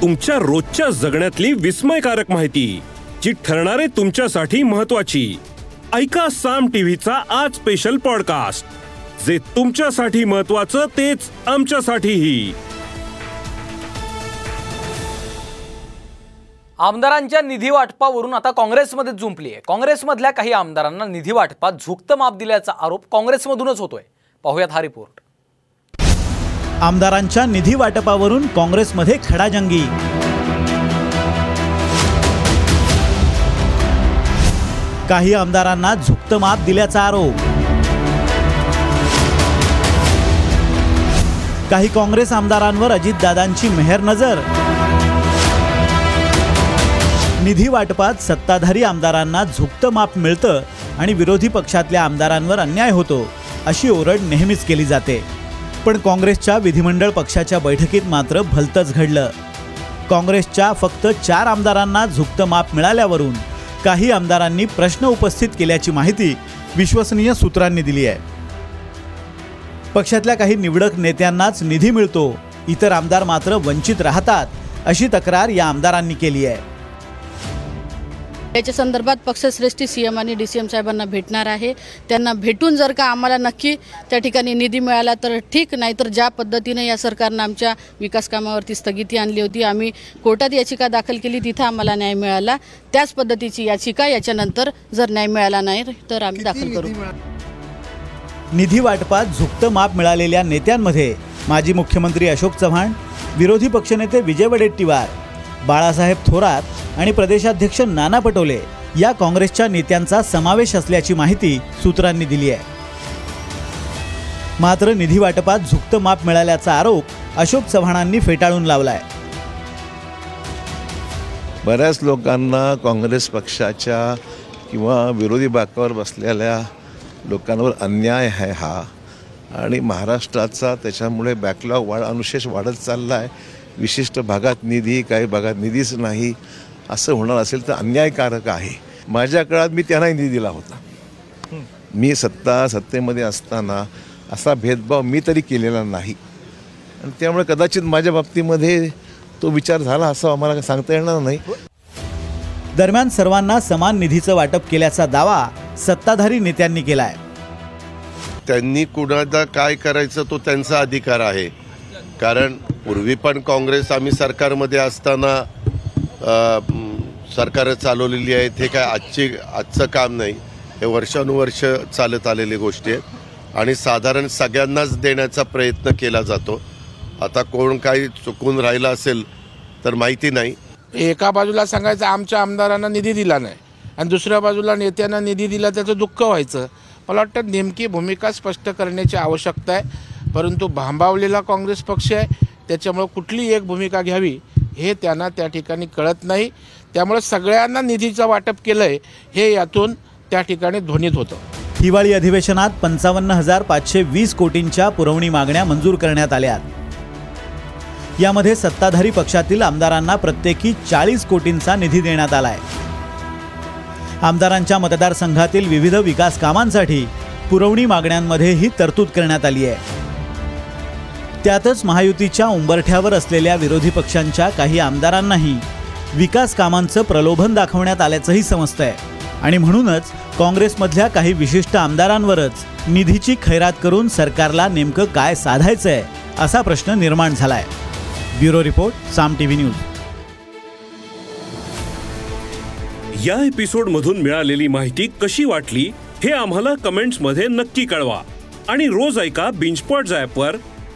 तुमच्या रोजच्या जगण्यातली विस्मयकारक माहिती जी ठरणारे तुमच्यासाठी महत्वाची ऐका साम टीव्हीचा आज स्पेशल पॉडकास्ट जे तुमच्यासाठी महत्वाचं तेच आमच्यासाठीही. आमदारांच्या निधी वाटपावरून आता काँग्रेसमध्ये जुंपली आहे काँग्रेसमधल्या काही आमदारांना निधी वाटपात झुकतं माप दिल्याचा आरोप काँग्रेसमधूनच होतोय. पाहुयात हा रिपोर्ट आमदारांच्या निधी वाटपावरून काँग्रेसमध्ये खडाजंगी. काही आमदारांना झुकतं माप दिल्याचा आरोप. काही काँग्रेस आमदारांवर अजितदादांची मेहर नजर. निधी वाटपात सत्ताधारी आमदारांना झुकतं माप मिळतं आणि विरोधी पक्षातल्या आमदारांवर अन्याय होतो अशी ओरड नेहमीच केली जाते. पण काँग्रेसच्या विधिमंडळ पक्षाच्या बैठकीत मात्र भलतंच घडलं. काँग्रेसच्या फक्त चार आमदारांना झुकतं माप मिळाल्यावरून काही आमदारांनी प्रश्न उपस्थित केल्याची माहिती विश्वसनीय सूत्रांनी दिली आहे. पक्षातल्या काही निवडक नेत्यांनाच निधी मिळतो इतर आमदार मात्र वंचित राहतात अशी तक्रार या आमदारांनी केली आहे. याच्या संदर्भात पक्षश्रेष्ठी सी एम आणि डी सी एम साहेबांना भेटणार आहे. त्यांना भेटून जर का आम्हाला नक्की त्या ठिकाणी निधी मिळाला तर ठीक नाहीतर ज्या पद्धतीने या सरकारनं आमच्या विकास कामावरती स्थगिती आणली होती आम्ही कोर्टात याचिका दाखल केली तिथं आम्हाला न्याय मिळाला. त्याच पद्धतीची याचिका याच्यानंतर जर न्याय मिळाला नाही तर आम्ही दाखल करू. निधी वाटपात झुकतं माप मिळालेल्या नेत्यांमध्ये माजी मुख्यमंत्री अशोक चव्हाण विरोधी पक्षनेते विजय वडेट्टीवार बाळासाहेब थोरात आणि प्रदेशाध्यक्ष नाना पटोले या काँग्रेसच्या नेत्यांचा समावेश असल्याची माहिती सूत्रांनी दिली आहे. मात्र निधी वाटपात झुकतं माप मिळाल्याचा आरोप अशोक चव्हाणांनी फेटाळून लावलाय. बऱ्याच लोकांना काँग्रेस पक्षाच्या किंवा विरोधी बाकावर बसलेल्या लोकांवर अन्याय आहे हा. आणि महाराष्ट्राचा त्याच्यामुळे बॅकलॉग वाढ अनुशेष वाढत चालला आहे विशिष्ट भागात निधी काही भागात निधीच नाही. असं होणार असेल तर अन्यायकारक आहे. माझ्या काळात मी त्यांनाही निधी दिला होता. मी सत्ता सत्तेमध्ये असताना असा भेदभाव मी तरी केलेला नाही. आणि त्यामुळे कदाचित माझ्या बाबतीमध्ये तो विचार झाला असं आम्हाला सांगता येणार नाही. दरम्यान सर्वांना समान निधीचं वाटप केल्याचा दावा सत्ताधारी नेत्यांनी केलाय. त्यांनी कुणाला काय करायचं तो त्यांचा अधिकार आहे. कारण पूर्वी पण काँग्रेस आम्ही सरकारमध्ये असताना सरकारं चालवलेली आहेत हे काय आजची आजचं काम नाही. हे वर्षानुवर्ष चालत आलेली गोष्टी आहेत आणि साधारण सगळ्यांनाच देण्याचा प्रयत्न केला जातो. आता कोण काही चुकून राहिलं असेल तर माहिती नाही. एका बाजूला सांगायचं आमच्या आमदारांना निधी दिला नाही. आणि दुसऱ्या बाजूला नेत्यांना निधी दिला त्याचं दुःख व्हायचं. मला वाटतं नेमकी भूमिका स्पष्ट करण्याची आवश्यकता आहे. परंतु भांबावलेला काँग्रेस पक्ष आहे त्याच्यामुळं कुठली एक भूमिका घ्यावी. हे त्यांना त्या ठिकाणी कळत नाही. त्यामुळे सगळ्यांना निधीचं वाटप केलं आहे हे यातून त्या ठिकाणी ध्वनीत होतं. हिवाळी अधिवेशनात पंचावन्न हजार पाचशे वीस कोटींच्या पुरवणी मागण्या मंजूर करण्यात आल्या. यामध्ये सत्ताधारी पक्षातील आमदारांना प्रत्येकी चाळीस कोटींचा निधी देण्यात आलाय. आमदारांच्या मतदारसंघातील विविध विकास कामांसाठी पुरवणी मागण्यांमध्ये ही तरतूद करण्यात आली आहे. त्यातच महायुतीच्या उंबरठ्यावर असलेल्या विरोधी पक्षांच्या काही आमदारांनाही विकास कामांचं प्रलोभन दाखवण्यात आल्याचंही समजतंय. आणि म्हणूनच काँग्रेसमधल्या काही विशिष्ट आमदारांवरच निधीची खैरात करून सरकारला नेमकं काय साधायचंय असा प्रश्न निर्माण झालाय. Bureau report Saam TV news. या एपिसोडमधून मिळालेली माहिती कशी वाटली हे आम्हाला कमेंट्समध्ये नक्की कळवा. आणि रोज ऐका बिंचपॉट ॲपवर